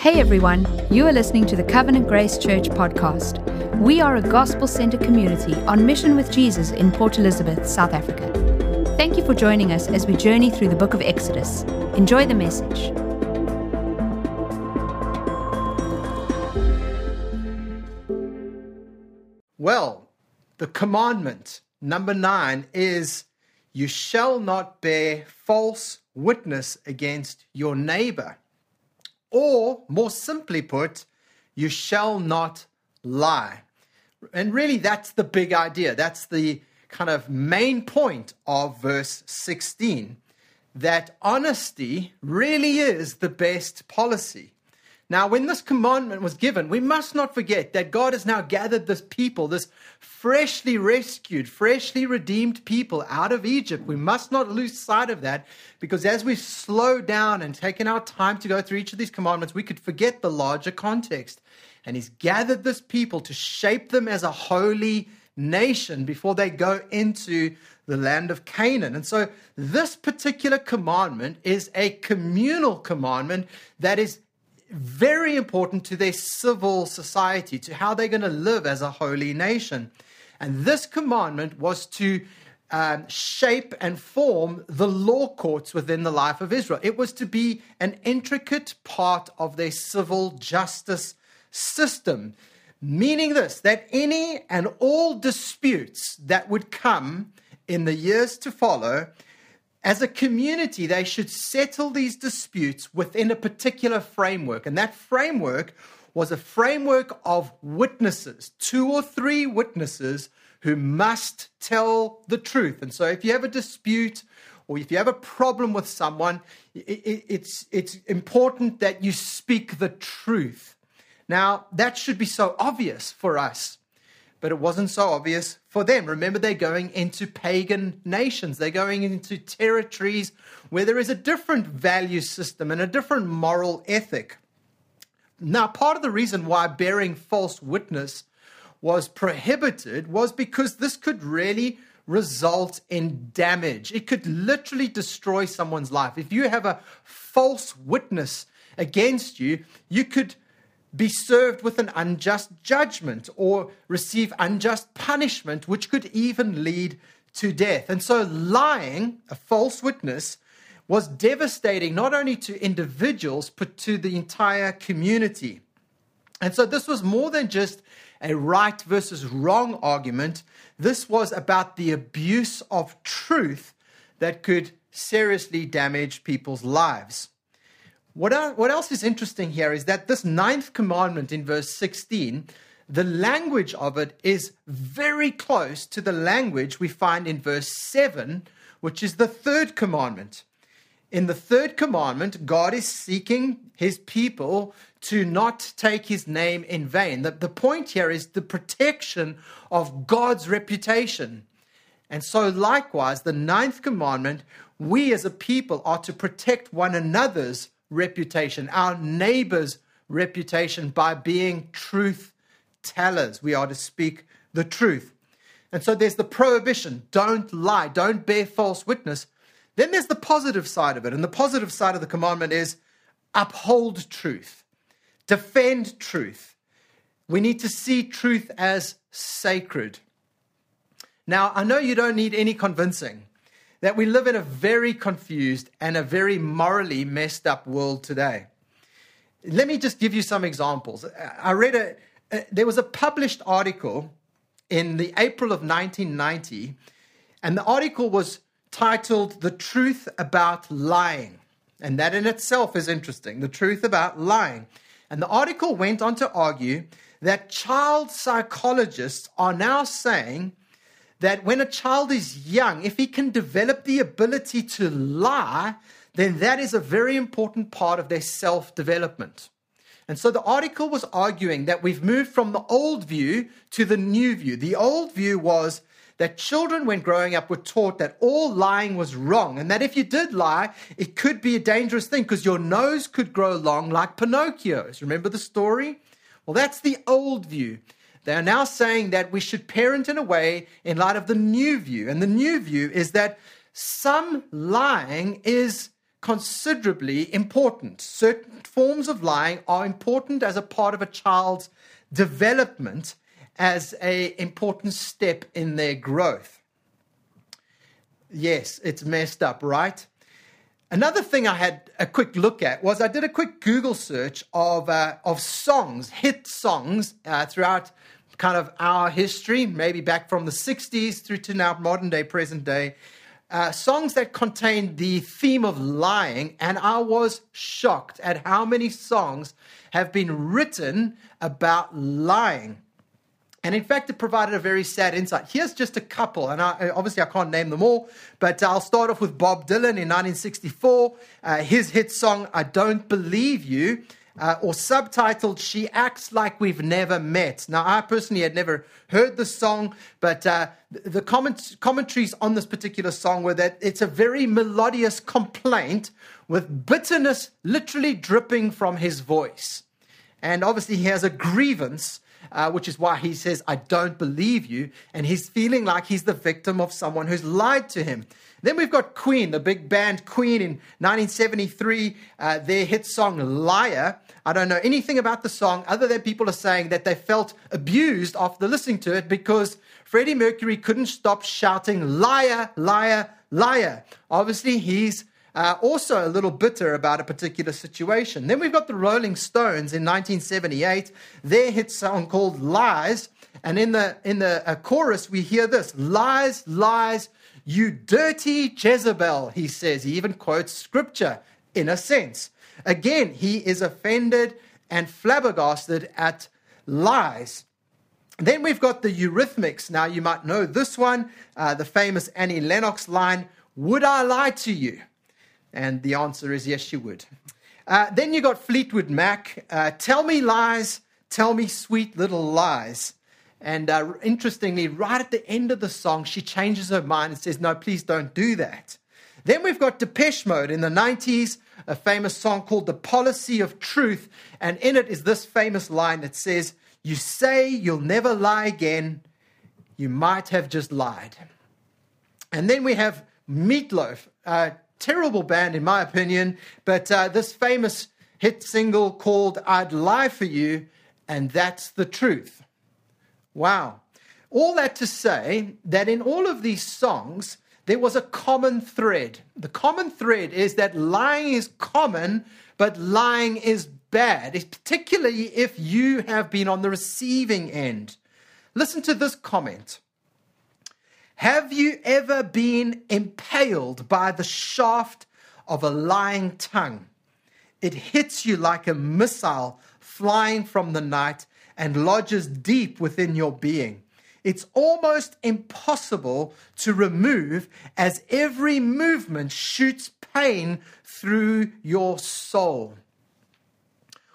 Hey everyone, you are listening to the Covenant Grace Church podcast. We are a gospel centered community on mission with Jesus in Port Elizabeth, South Africa. Thank you for joining us as we journey through the book of Exodus. Enjoy the message. Well, the commandment number nine is you shall not bear false witness against your neighbor. Or, more simply put, you shall not lie. And really, that's the big idea. That's the kind of main point of verse 16 that honesty really is the best policy. Now, when this commandment was given, we must not forget that God has now gathered this people, this freshly rescued, freshly redeemed people out of Egypt. We must not lose sight of that because as we slow down and taken our time to go through each of these commandments, we could forget the larger context. And He's gathered this people to shape them as a holy nation before they go into the land of Canaan. And so, this particular commandment is a communal commandment that is very important to their civil society, to how they're going to live as a holy nation. And this commandment was to um, shape and form the law courts within the life of Israel. It was to be an intricate part of their civil justice system, meaning this that any and all disputes that would come in the years to follow as a community, they should settle these disputes within a particular framework. And that framework was a framework of witnesses, two or three witnesses who must tell the truth. And so if you have a dispute or if you have a problem with someone, it's, it's important that you speak the truth. Now, that should be so obvious for us but it wasn't so obvious for them. Remember, they're going into pagan nations, they're going into territories where there is a different value system and a different moral ethic. Now, part of the reason why bearing false witness was prohibited was because this could really result in damage. It could literally destroy someone's life. If you have a false witness against you, you could be served with an unjust judgment or receive unjust punishment, which could even lead to death. And so, lying, a false witness, was devastating not only to individuals, but to the entire community. And so, this was more than just a right versus wrong argument. This was about the abuse of truth that could seriously damage people's lives. What, what else is interesting here is that this ninth commandment in verse 16, the language of it is very close to the language we find in verse 7, which is the third commandment. In the third commandment, God is seeking his people to not take his name in vain. The, the point here is the protection of God's reputation. And so, likewise, the ninth commandment, we as a people are to protect one another's reputation, our neighbor's reputation by being truth tellers. We are to speak the truth. And so there's the prohibition don't lie, don't bear false witness. Then there's the positive side of it. And the positive side of the commandment is uphold truth, defend truth. We need to see truth as sacred. Now, I know you don't need any convincing that we live in a very confused and a very morally messed up world today. Let me just give you some examples. I read a, there was a published article in the April of 1990, and the article was titled The Truth About Lying. And that in itself is interesting, the truth about lying. And the article went on to argue that child psychologists are now saying that when a child is young, if he can develop the ability to lie, then that is a very important part of their self development. And so the article was arguing that we've moved from the old view to the new view. The old view was that children, when growing up, were taught that all lying was wrong, and that if you did lie, it could be a dangerous thing because your nose could grow long like Pinocchio's. Remember the story? Well, that's the old view. They are now saying that we should parent in a way in light of the new view. And the new view is that some lying is considerably important. Certain forms of lying are important as a part of a child's development as a important step in their growth. Yes, it's messed up, right? Another thing I had a quick look at was I did a quick Google search of uh, of songs, hit songs uh, throughout kind of our history, maybe back from the 60s through to now modern day, present day, uh, songs that contained the theme of lying, and I was shocked at how many songs have been written about lying. And in fact, it provided a very sad insight. Here's just a couple, and I, obviously I can't name them all, but I'll start off with Bob Dylan in 1964. Uh, his hit song, I Don't Believe You, uh, or subtitled She Acts Like We've Never Met. Now, I personally had never heard the song, but uh, the comment- commentaries on this particular song were that it's a very melodious complaint with bitterness literally dripping from his voice. And obviously, he has a grievance. Uh, which is why he says, I don't believe you. And he's feeling like he's the victim of someone who's lied to him. Then we've got Queen, the big band Queen in 1973, uh, their hit song Liar. I don't know anything about the song other than people are saying that they felt abused after listening to it because Freddie Mercury couldn't stop shouting, Liar, liar, liar. Obviously, he's uh, also a little bitter about a particular situation. Then we've got the Rolling Stones in 1978, their hit song called Lies. And in the, in the uh, chorus, we hear this Lies, lies, you dirty Jezebel, he says. He even quotes scripture in a sense. Again, he is offended and flabbergasted at lies. Then we've got the Eurythmics. Now, you might know this one, uh, the famous Annie Lennox line Would I lie to you? And the answer is yes, you would. Uh, then you got Fleetwood Mac. Uh, tell me lies, tell me sweet little lies. And uh, interestingly, right at the end of the song, she changes her mind and says, No, please don't do that. Then we've got Depeche Mode in the 90s, a famous song called The Policy of Truth. And in it is this famous line that says, You say you'll never lie again. You might have just lied. And then we have Meatloaf, a terrible band in my opinion, but uh, this famous hit single called I'd Lie for You, and that's the truth. Wow. All that to say that in all of these songs, there was a common thread. The common thread is that lying is common, but lying is bad, particularly if you have been on the receiving end. Listen to this comment. Have you ever been impaled by the shaft of a lying tongue? It hits you like a missile flying from the night and lodges deep within your being. It's almost impossible to remove as every movement shoots pain through your soul.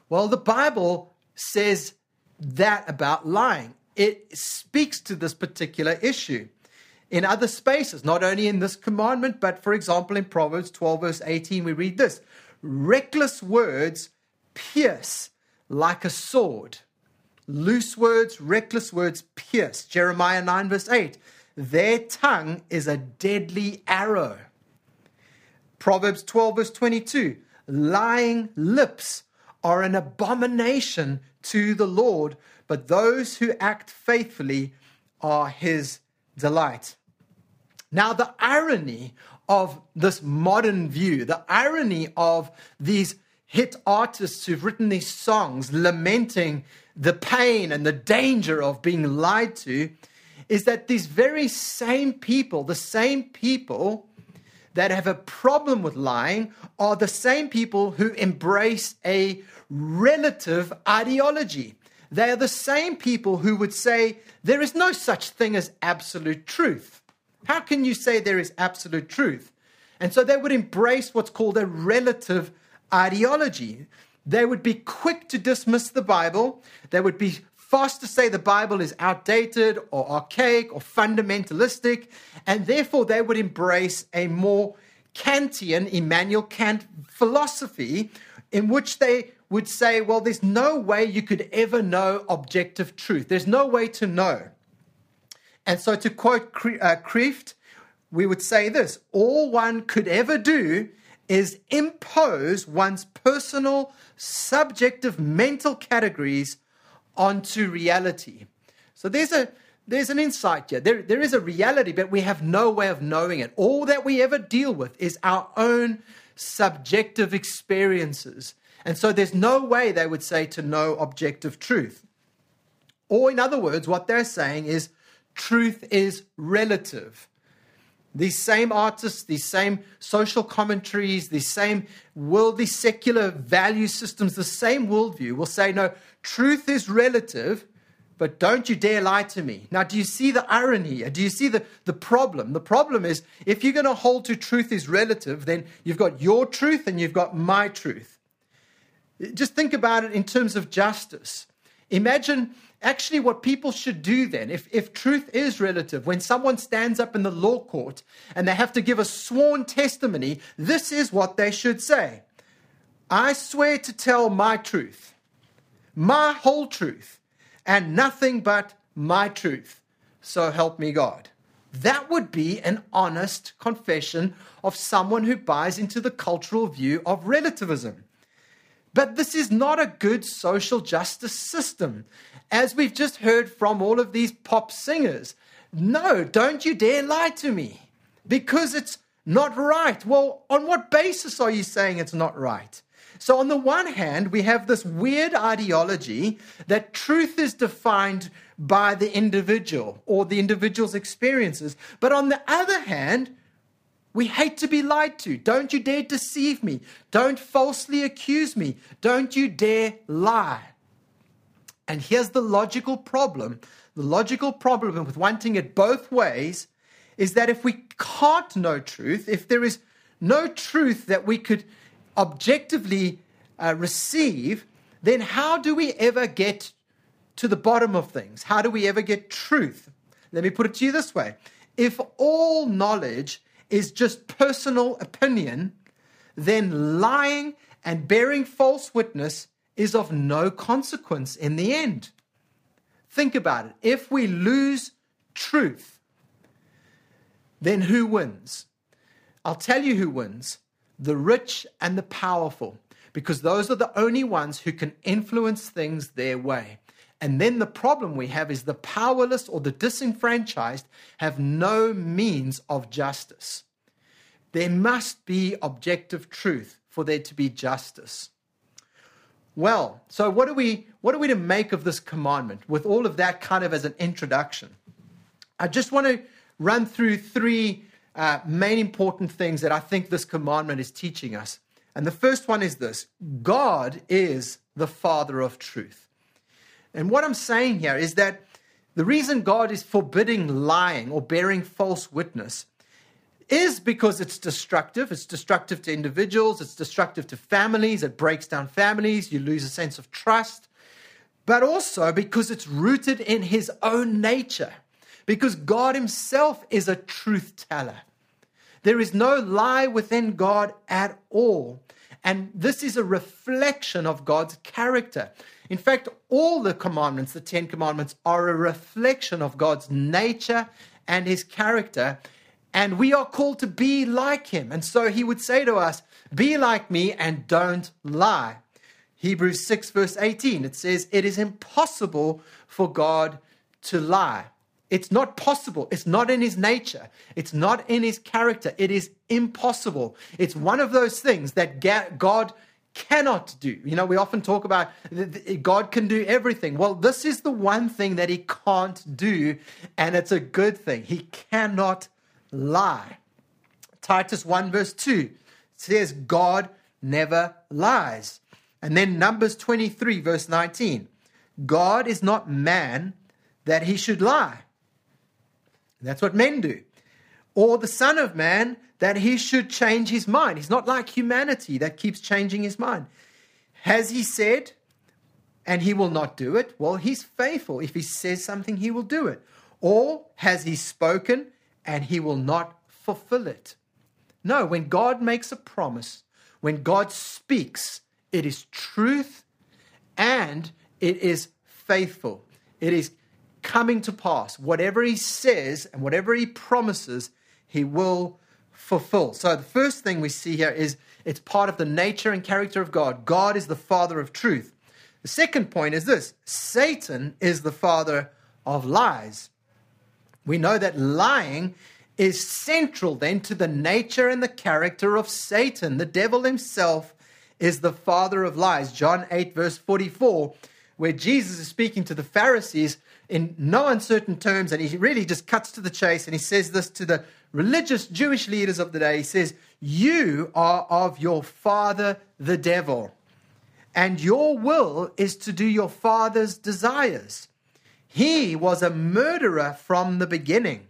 Well, the Bible says that about lying. It speaks to this particular issue in other spaces, not only in this commandment, but for example, in Proverbs 12, verse 18, we read this Reckless words pierce like a sword Loose words, reckless words pierce. Jeremiah 9, verse 8. Their tongue is a deadly arrow. Proverbs 12, verse 22. Lying lips are an abomination to the Lord, but those who act faithfully are his delight. Now, the irony of this modern view, the irony of these hit artists who've written these songs lamenting the pain and the danger of being lied to is that these very same people, the same people that have a problem with lying, are the same people who embrace a relative ideology. They are the same people who would say there is no such thing as absolute truth. How can you say there is absolute truth? And so they would embrace what's called a relative ideology. They would be quick to dismiss the Bible. They would be fast to say the Bible is outdated or archaic or fundamentalistic. And therefore, they would embrace a more Kantian, Immanuel Kant philosophy, in which they would say, well, there's no way you could ever know objective truth. There's no way to know. And so, to quote uh, Kreeft, we would say this all one could ever do is impose one's personal, subjective mental categories onto reality. So there's a there's an insight here. There, there is a reality, but we have no way of knowing it. All that we ever deal with is our own subjective experiences. And so there's no way, they would say, to know objective truth. Or, in other words, what they're saying is truth is relative. These same artists, these same social commentaries, these same worldly secular value systems, the same worldview will say, no, truth is relative, but don't you dare lie to me. Now, do you see the irony here? Do you see the, the problem? The problem is if you're going to hold to truth is relative, then you've got your truth and you've got my truth. Just think about it in terms of justice. Imagine actually what people should do then, if, if truth is relative, when someone stands up in the law court and they have to give a sworn testimony, this is what they should say I swear to tell my truth, my whole truth, and nothing but my truth. So help me God. That would be an honest confession of someone who buys into the cultural view of relativism. But this is not a good social justice system, as we've just heard from all of these pop singers. No, don't you dare lie to me because it's not right. Well, on what basis are you saying it's not right? So, on the one hand, we have this weird ideology that truth is defined by the individual or the individual's experiences. But on the other hand, we hate to be lied to. Don't you dare deceive me. Don't falsely accuse me. Don't you dare lie. And here's the logical problem the logical problem with wanting it both ways is that if we can't know truth, if there is no truth that we could objectively uh, receive, then how do we ever get to the bottom of things? How do we ever get truth? Let me put it to you this way if all knowledge is just personal opinion, then lying and bearing false witness is of no consequence in the end. Think about it. If we lose truth, then who wins? I'll tell you who wins the rich and the powerful, because those are the only ones who can influence things their way. And then the problem we have is the powerless or the disenfranchised have no means of justice. There must be objective truth for there to be justice. Well, so what are we what are we to make of this commandment with all of that kind of as an introduction? I just want to run through three uh, main important things that I think this commandment is teaching us. And the first one is this God is the Father of truth. And what I'm saying here is that the reason God is forbidding lying or bearing false witness is because it's destructive. It's destructive to individuals, it's destructive to families, it breaks down families, you lose a sense of trust, but also because it's rooted in His own nature, because God Himself is a truth teller. There is no lie within God at all. And this is a reflection of God's character. In fact, all the commandments, the Ten Commandments, are a reflection of God's nature and his character. And we are called to be like him. And so he would say to us, Be like me and don't lie. Hebrews 6, verse 18, it says, It is impossible for God to lie. It's not possible. It's not in his nature. It's not in his character. It is impossible. It's one of those things that God cannot do. You know, we often talk about God can do everything. Well, this is the one thing that he can't do, and it's a good thing. He cannot lie. Titus 1, verse 2 says, God never lies. And then Numbers 23, verse 19 God is not man that he should lie. That's what men do. Or the Son of Man that he should change his mind. He's not like humanity that keeps changing his mind. Has he said, and he will not do it? Well, he's faithful. If he says something, he will do it. Or has he spoken and he will not fulfill it? No, when God makes a promise, when God speaks, it is truth and it is faithful. It is coming to pass. Whatever he says and whatever he promises, he will fulfill. So the first thing we see here is It's part of the nature and character of God. God is the father of truth. The second point is this Satan is the father of lies. We know that lying is central then to the nature and the character of Satan. The devil himself is the father of lies. John 8, verse 44, where Jesus is speaking to the Pharisees in no uncertain terms, and he really just cuts to the chase and he says this to the religious Jewish leaders of the day. He says, You are of your father, the devil and your will is to do your father's desires. He was a murderer from the beginning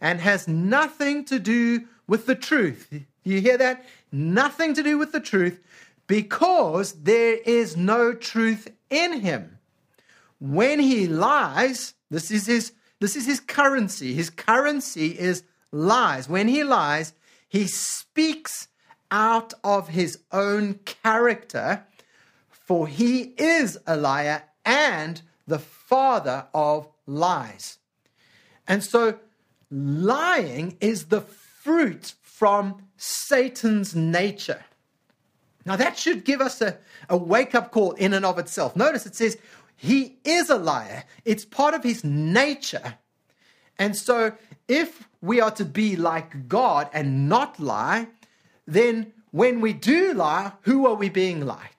and has nothing to do with the truth. You hear that? Nothing to do with the truth because there is no truth in him. When he lies, this is his this is his currency. His currency is lies. When he lies, he speaks out of his own character for he is a liar and the father of lies. And so, lying is the fruit from Satan's nature. Now, that should give us a, a wake up call in and of itself. Notice it says, he is a liar, it's part of his nature. And so, if we are to be like God and not lie, then when we do lie, who are we being like?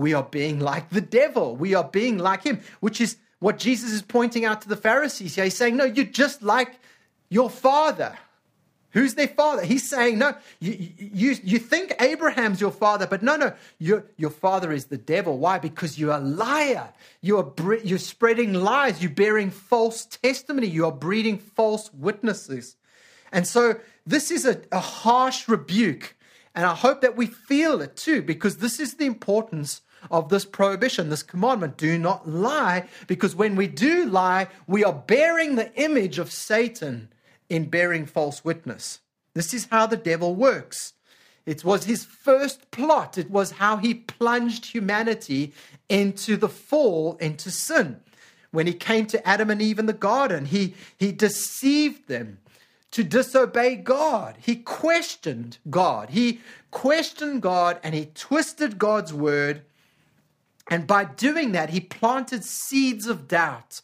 we are being like the devil. We are being like him, which is what Jesus is pointing out to the Pharisees. He's saying, No, you're just like your father. Who's their father? He's saying, No, you, you, you think Abraham's your father, but no, no, your, your father is the devil. Why? Because you're a liar. You are, you're spreading lies. You're bearing false testimony. You are breeding false witnesses. And so this is a, a harsh rebuke. And I hope that we feel it too, because this is the importance of this prohibition, this commandment do not lie, because when we do lie, we are bearing the image of Satan in bearing false witness. This is how the devil works. It was his first plot, it was how he plunged humanity into the fall, into sin. When he came to Adam and Eve in the garden, he, he deceived them to disobey God. He questioned God. He questioned God and he twisted God's word and by doing that, he planted seeds of doubt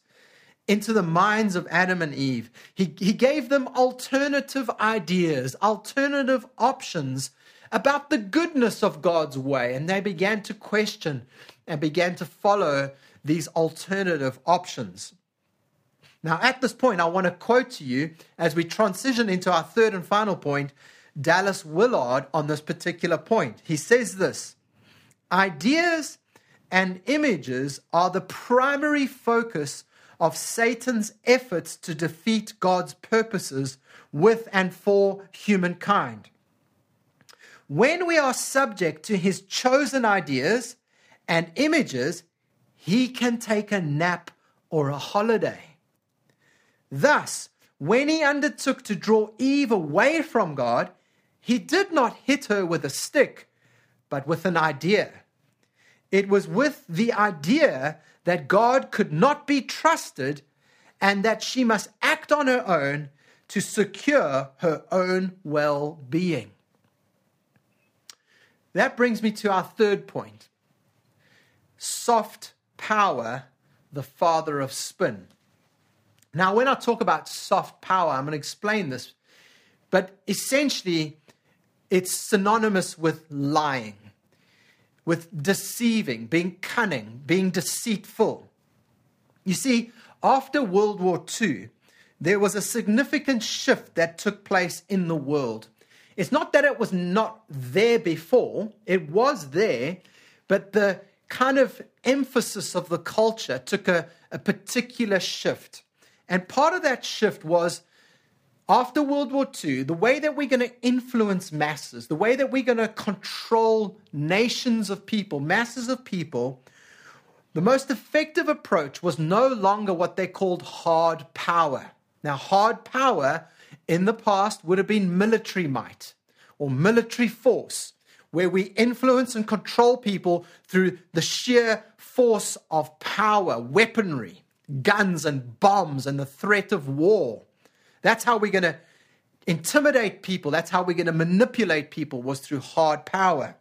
into the minds of Adam and Eve. He, he gave them alternative ideas, alternative options about the goodness of God's way. And they began to question and began to follow these alternative options. Now, at this point, I want to quote to you as we transition into our third and final point, Dallas Willard on this particular point. He says this Ideas and images are the primary focus of Satan's efforts to defeat God's purposes with and for humankind. When we are subject to his chosen ideas and images, he can take a nap or a holiday. Thus, when he undertook to draw Eve away from God, he did not hit her with a stick, but with an idea. It was with the idea that God could not be trusted and that she must act on her own to secure her own well being. That brings me to our third point soft power, the father of spin. Now, when I talk about soft power, I'm going to explain this, but essentially, it's synonymous with lying with deceiving, being cunning, being deceitful. You see, after World War II, there was a significant shift that took place in the world. It's not that it was not there before, it was there, but the kind of emphasis of the culture took a, a particular shift. And part of that shift was after World War II, the way that we're going to influence masses, the way that we're going to control nations of people, masses of people, the most effective approach was no longer what they called hard power. Now, hard power in the past would have been military might or military force, where we influence and control people through the sheer force of power, weaponry, guns and bombs, and the threat of war. That's how we're going to intimidate people. That's how we're going to manipulate people, was through hard power.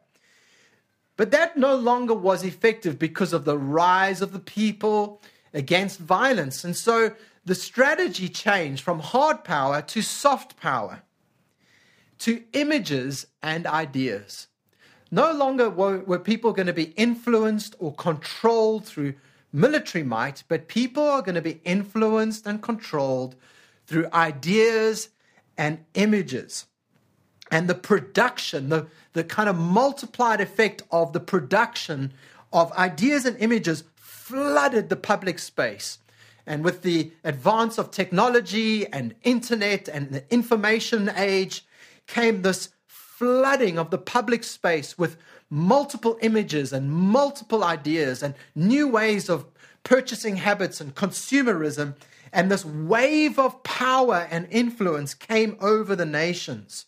But that no longer was effective because of the rise of the people against violence. And so the strategy changed from hard power to soft power, to images and ideas. No longer were, were people going to be influenced or controlled through military might, but people are going to be influenced and controlled through ideas and images. And the production, the, the kind of multiplied effect of the production of ideas and images flooded the public space. And with the advance of technology and internet and the information age came this flooding of the public space with multiple images and multiple ideas and new ways of purchasing habits and consumerism. And this wave of power and influence came over the nations.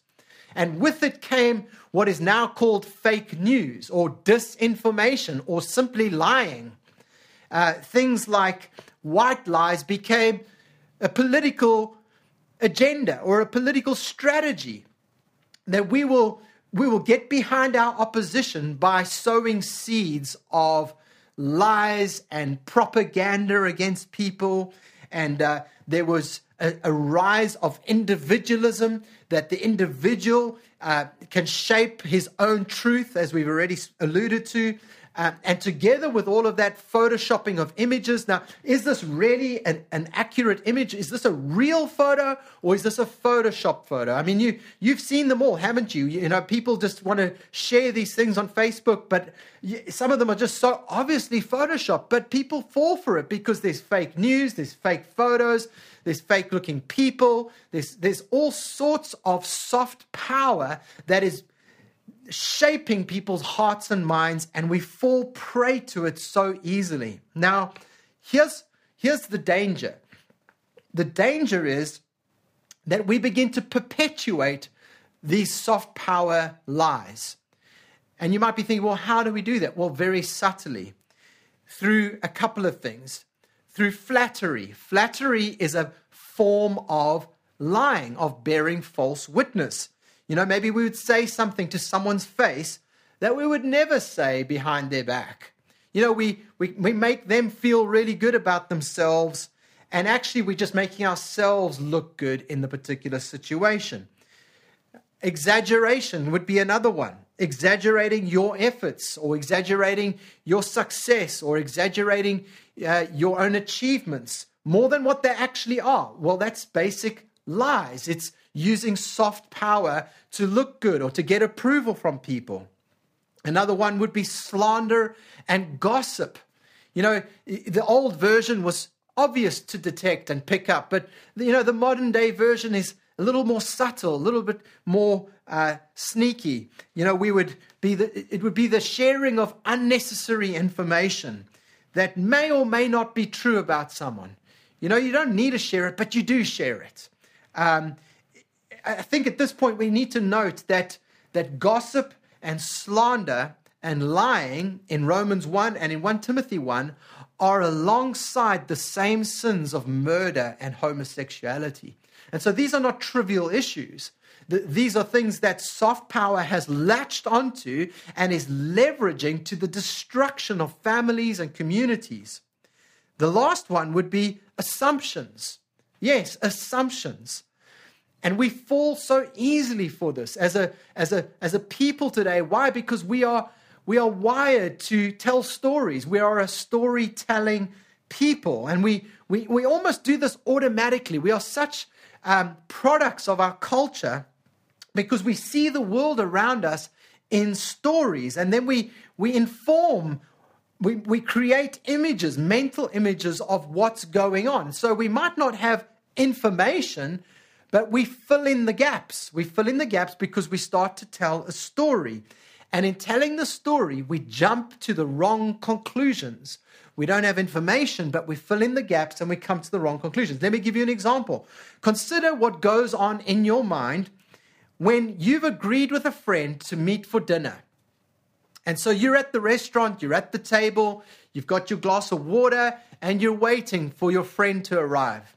And with it came what is now called fake news or disinformation or simply lying. Uh, things like white lies became a political agenda or a political strategy that we will we will get behind our opposition by sowing seeds of lies and propaganda against people and uh, there was a, a, rise of individualism that the individual uh, can shape his own truth as we've already alluded to um, and together with all of that photoshopping of images, now, is this really an, an accurate image? Is this a real photo or is this a Photoshop photo? I mean, you, you've seen them all, haven't you? You know, people just want to share these things on Facebook, but some of them are just so obviously Photoshop, but people fall for it because there's fake news, there's fake photos, there's fake looking people, there's, there's all sorts of soft power that is shaping people's hearts and minds, and we fall prey to it so easily. Now, here's, here's the danger the danger is that we begin to perpetuate these soft power lies. And you might be thinking, well, how do we do that? Well, very subtly, through a couple of things. Through flattery. Flattery is a form of lying, of bearing false witness. You know, maybe we would say something to someone's face that we would never say behind their back. You know, we, we, we make them feel really good about themselves, and actually, we're just making ourselves look good in the particular situation. Exaggeration would be another one. Exaggerating your efforts, or exaggerating your success, or exaggerating uh, your own achievements more than what they actually are. Well, that's basic lies. It's using soft power to look good or to get approval from people. Another one would be slander and gossip. You know, the old version was obvious to detect and pick up, but you know, the modern day version is a little more subtle, a little bit more uh, sneaky. You know, we would be the, it would be the sharing of unnecessary information that may or may not be true about someone. You know, you don't need to share it, but you do share it. Um, I think at this point we need to note that, that gossip and slander and lying in Romans 1 and in 1 Timothy 1 are alongside the same sins of murder and homosexuality. And so these are not trivial issues. These are things that soft power has latched onto and is leveraging to the destruction of families and communities. The last one would be assumptions. Yes, assumptions. And we fall so easily for this as a, as a, as a people today. Why? Because we are, we are wired to tell stories. We are a storytelling people. And we, we, we almost do this automatically. We are such um, products of our culture because we see the world around us in stories. And then we, we inform we, we create images, mental images of what's going on. So we might not have information, but we fill in the gaps. We fill in the gaps because we start to tell a story. And in telling the story, we jump to the wrong conclusions. We don't have information, but we fill in the gaps and we come to the wrong conclusions. Let me give you an example. Consider what goes on in your mind when you've agreed with a friend to meet for dinner. And so you're at the restaurant, you're at the table, you've got your glass of water, and you're waiting for your friend to arrive.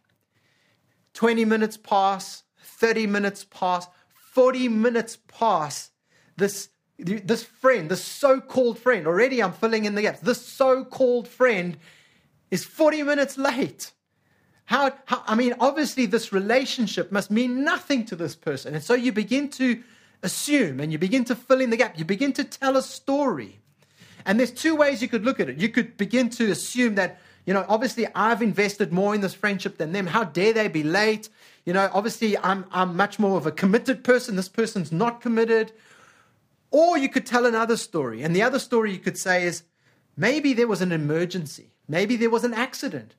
20 minutes pass, 30 minutes pass, 40 minutes pass. This, this friend, this so called friend, already I'm filling in the gaps. This so called friend is 40 minutes late. How, how, I mean, obviously, this relationship must mean nothing to this person. And so you begin to assume and you begin to fill in the gap. You begin to tell a story. And there's two ways you could look at it. You could begin to assume that, you know, obviously I've invested more in this friendship than them. How dare they be late? You know, obviously I'm, I'm much more of a committed person. This person's not committed. Or you could tell another story. And the other story you could say is maybe there was an emergency. Maybe there was an accident.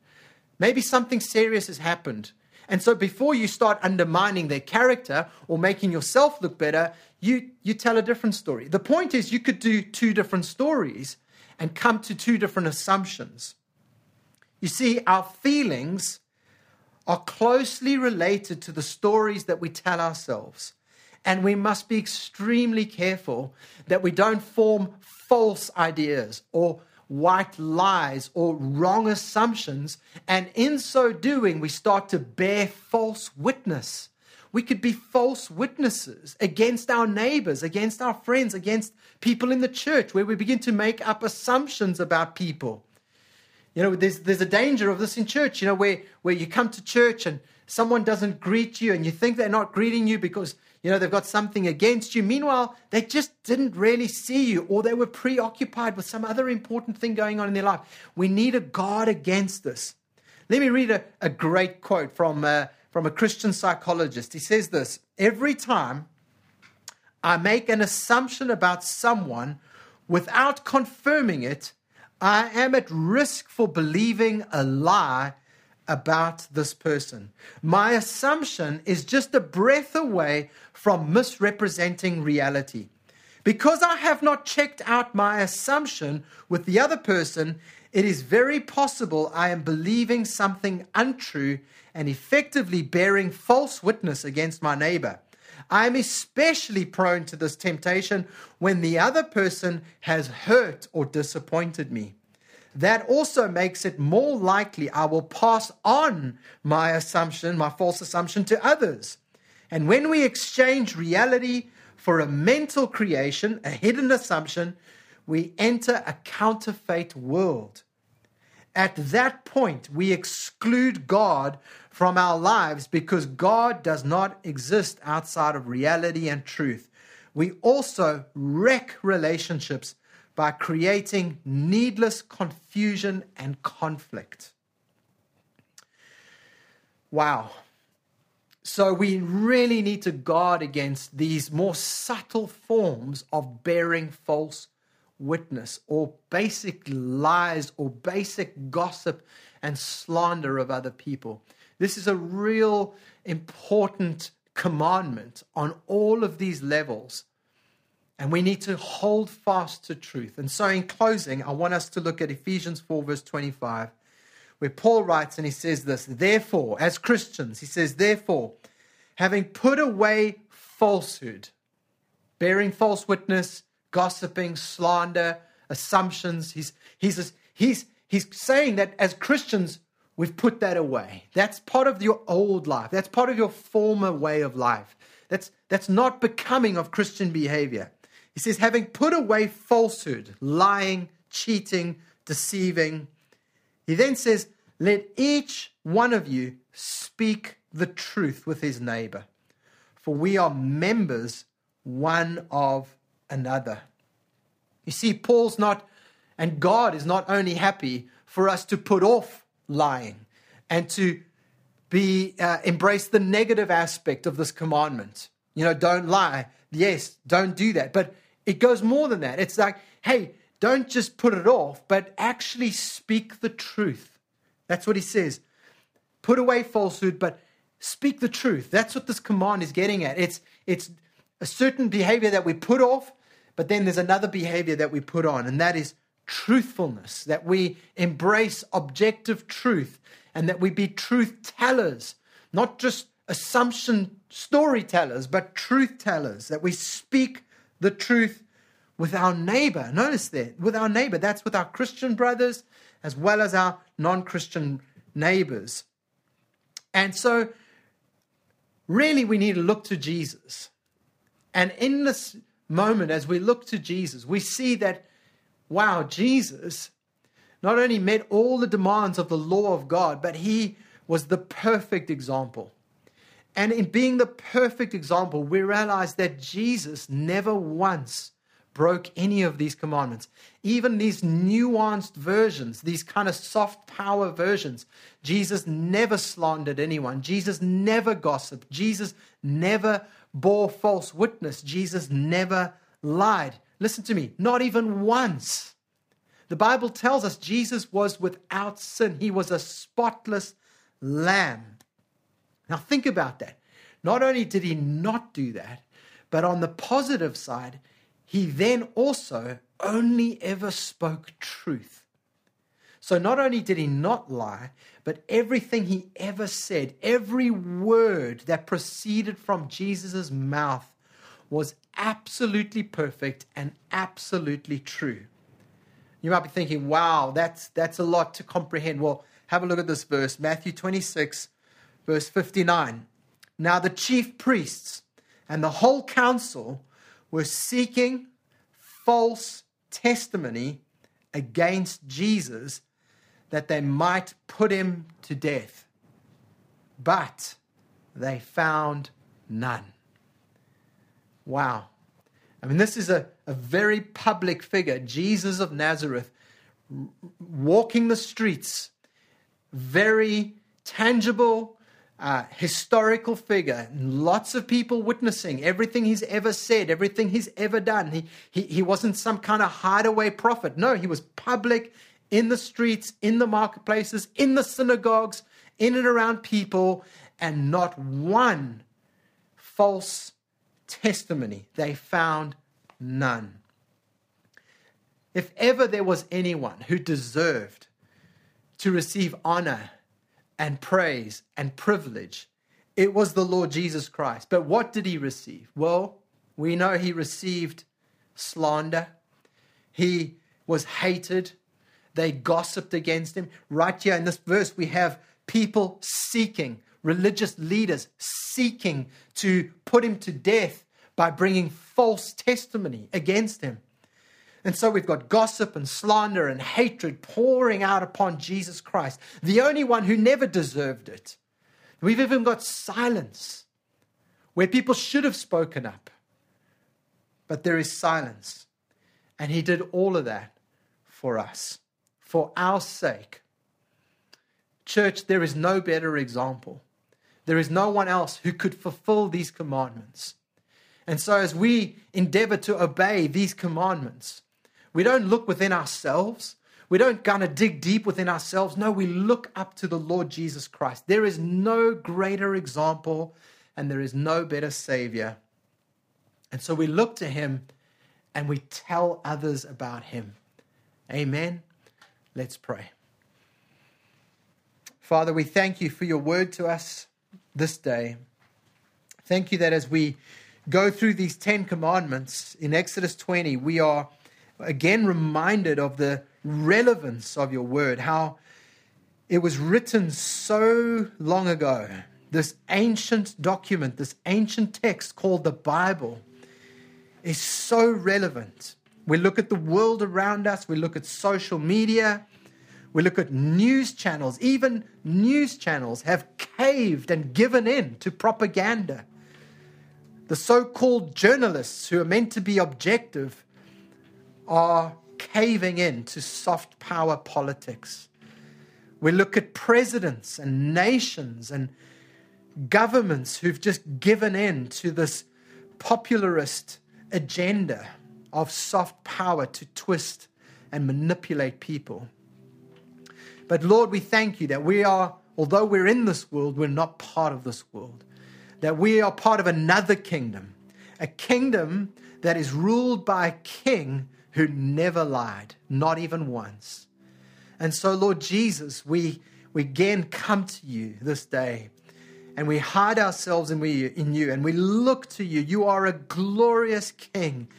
Maybe something serious has happened. And so before you start undermining their character or making yourself look better, you, you tell a different story. The point is, you could do two different stories and come to two different assumptions. You see, our feelings are closely related to the stories that we tell ourselves. And we must be extremely careful that we don't form false ideas or white lies or wrong assumptions. And in so doing, we start to bear false witness. We could be false witnesses against our neighbors, against our friends, against people in the church, where we begin to make up assumptions about people. You know, there's, there's a danger of this in church, you know, where, where you come to church and someone doesn't greet you and you think they're not greeting you because you know, they've got something against you. Meanwhile, they just didn't really see you or they were preoccupied with some other important thing going on in their life. We need a guard against this. Let me read a, a great quote from, uh, from a Christian psychologist. He says this Every time I make an assumption about someone without confirming it, I am at risk for believing a lie about this person. My assumption is just a breath away from misrepresenting reality. Because I have not checked out my assumption with the other person, it is very possible I am believing something untrue and effectively bearing false witness against my neighbor. I am especially prone to this temptation when the other person has hurt or disappointed me that also makes it more likely I will pass on my assumption, my false assumption, to others. And when we exchange reality for a mental creation, a hidden assumption, we enter a counterfeit world. At that point, we exclude God from our lives because God does not exist outside of reality and truth. We also wreck relationships by creating needless confusion and conflict. Wow. So we really need to guard against these more subtle forms of bearing false witness or basic lies or basic gossip and slander of other people. This is a real important commandment on all of these levels and we need to hold fast to truth. And so, in closing, I want us to look at Ephesians 4, verse 25, where Paul writes and he says this Therefore, as Christians, he says, Therefore, having put away falsehood, bearing false witness, gossiping, slander, assumptions, he's, he's, he's, he's saying that as Christians, we've put that away. That's part of your old life, that's part of your former way of life. That's, that's not becoming of Christian behavior. He says, having put away falsehood, lying, cheating, deceiving, he then says, let each one of you speak the truth with his neighbor, for we are members one of another. You see, Paul's not, and God is not only happy for us to put off lying and to be uh, embrace the negative aspect of this commandment. You know, don't lie. Yes, don't do that. But it goes more than that. It's like, hey, don't just put it off, but actually speak the truth. That's what he says. Put away falsehood, but speak the truth. That's what this command is getting at. It's it's a certain behavior that we put off, but then there's another behavior that we put on, and that is truthfulness, that we embrace objective truth and that we be truth tellers, not just assumption storytellers, but truth tellers, that we speak the truth with our neighbor. Notice that, with our neighbor. That's with our Christian brothers as well as our non Christian neighbors. And so really we need to look to Jesus. And in this moment, as we look to Jesus, we see that, wow, Jesus not only met all the demands of the law of God, but he was the perfect example. And in being the perfect example, we realize that Jesus never once broke any of these commandments. Even these nuanced versions, these kind of soft power versions, Jesus never slandered anyone. Jesus never gossiped. Jesus never bore false witness. Jesus never lied. Listen to me, not even once. The Bible tells us Jesus was without sin, he was a spotless lamb. Now, think about that. Not only did he not do that, but on the positive side, he then also only ever spoke truth. So not only did he not lie, but everything he ever said, every word that proceeded from Jesus' mouth was absolutely perfect and absolutely true. You might be thinking, wow, that's, that's a lot to comprehend. Well, have a look at this verse Matthew 26, verse 59. Now the chief priests and the whole council were seeking false testimony against Jesus that they might put him to death. But they found none. Wow. I mean, this is a, a very public figure, Jesus of Nazareth, walking the streets, very tangible, uh, historical figure, lots of people witnessing everything he's ever said, everything he's ever done. He, he, he wasn't some kind of hideaway prophet. No, he was public in the streets, in the marketplaces, in the synagogues, in and around people, and not one false testimony. They found none. If ever there was anyone who deserved to receive honor and praise and privilege. It was the Lord Jesus Christ. But what did he receive? Well, we know he received slander, he was hated, they gossiped against him. Right here in this verse, we have people seeking, religious leaders seeking to put him to death by bringing false testimony against him. And so we've got gossip and slander and hatred pouring out upon Jesus Christ, the only one who never deserved it. We've even got silence where people should have spoken up, but there is silence. And he did all of that for us, for our sake. Church, there is no better example. There is no one else who could fulfill these commandments. And so, as we endeavor to obey these commandments, we don't look within ourselves. We don't kind of dig deep within ourselves. No, we look up to the Lord Jesus Christ. There is no greater example and there is no better Savior. And so we look to Him and we tell others about Him. Amen. Let's pray. Father, we thank you for your word to us this day. Thank you that as we go through these 10 commandments in Exodus 20, we are again reminded of the relevance of your word, how it was written so long ago. This ancient document, this ancient text called the Bible, is so relevant. We look at the world around us, we look at social media, we look at news channels. Even news channels have caved and given in to propaganda. The so called journalists who are meant to be objective are caving in to soft power politics. We look at presidents and nations and governments who've just given in to this popularist agenda of soft power to twist and manipulate people. But Lord, we thank you that we are, although we're in this world, we're not part of this world. That we are part of another kingdom, a kingdom that is ruled by a king who never lied, not even once. And so, Lord Jesus, we, we again come to you this day and we hide ourselves in, we, in you and we look to you. You are a glorious king.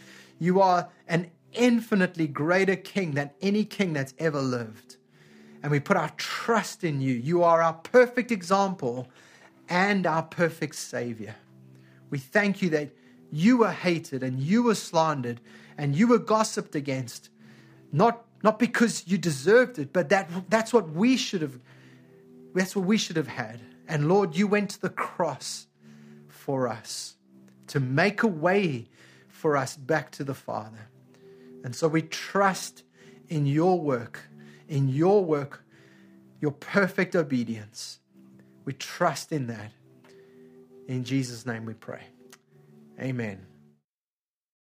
You are an infinitely greater king than any king that's ever lived. And we put our trust in you. You are our perfect example and our perfect Savior. We thank you that you were hated and you were slandered and you were gossiped against, not, not because you deserved it, but that, that's what we should have that's what we should have had. And Lord, you went to the cross for us to make a way for us back to the Father. And so we trust in your work, in your work, your perfect obedience. We trust in that. In Jesus' name we pray. Amen.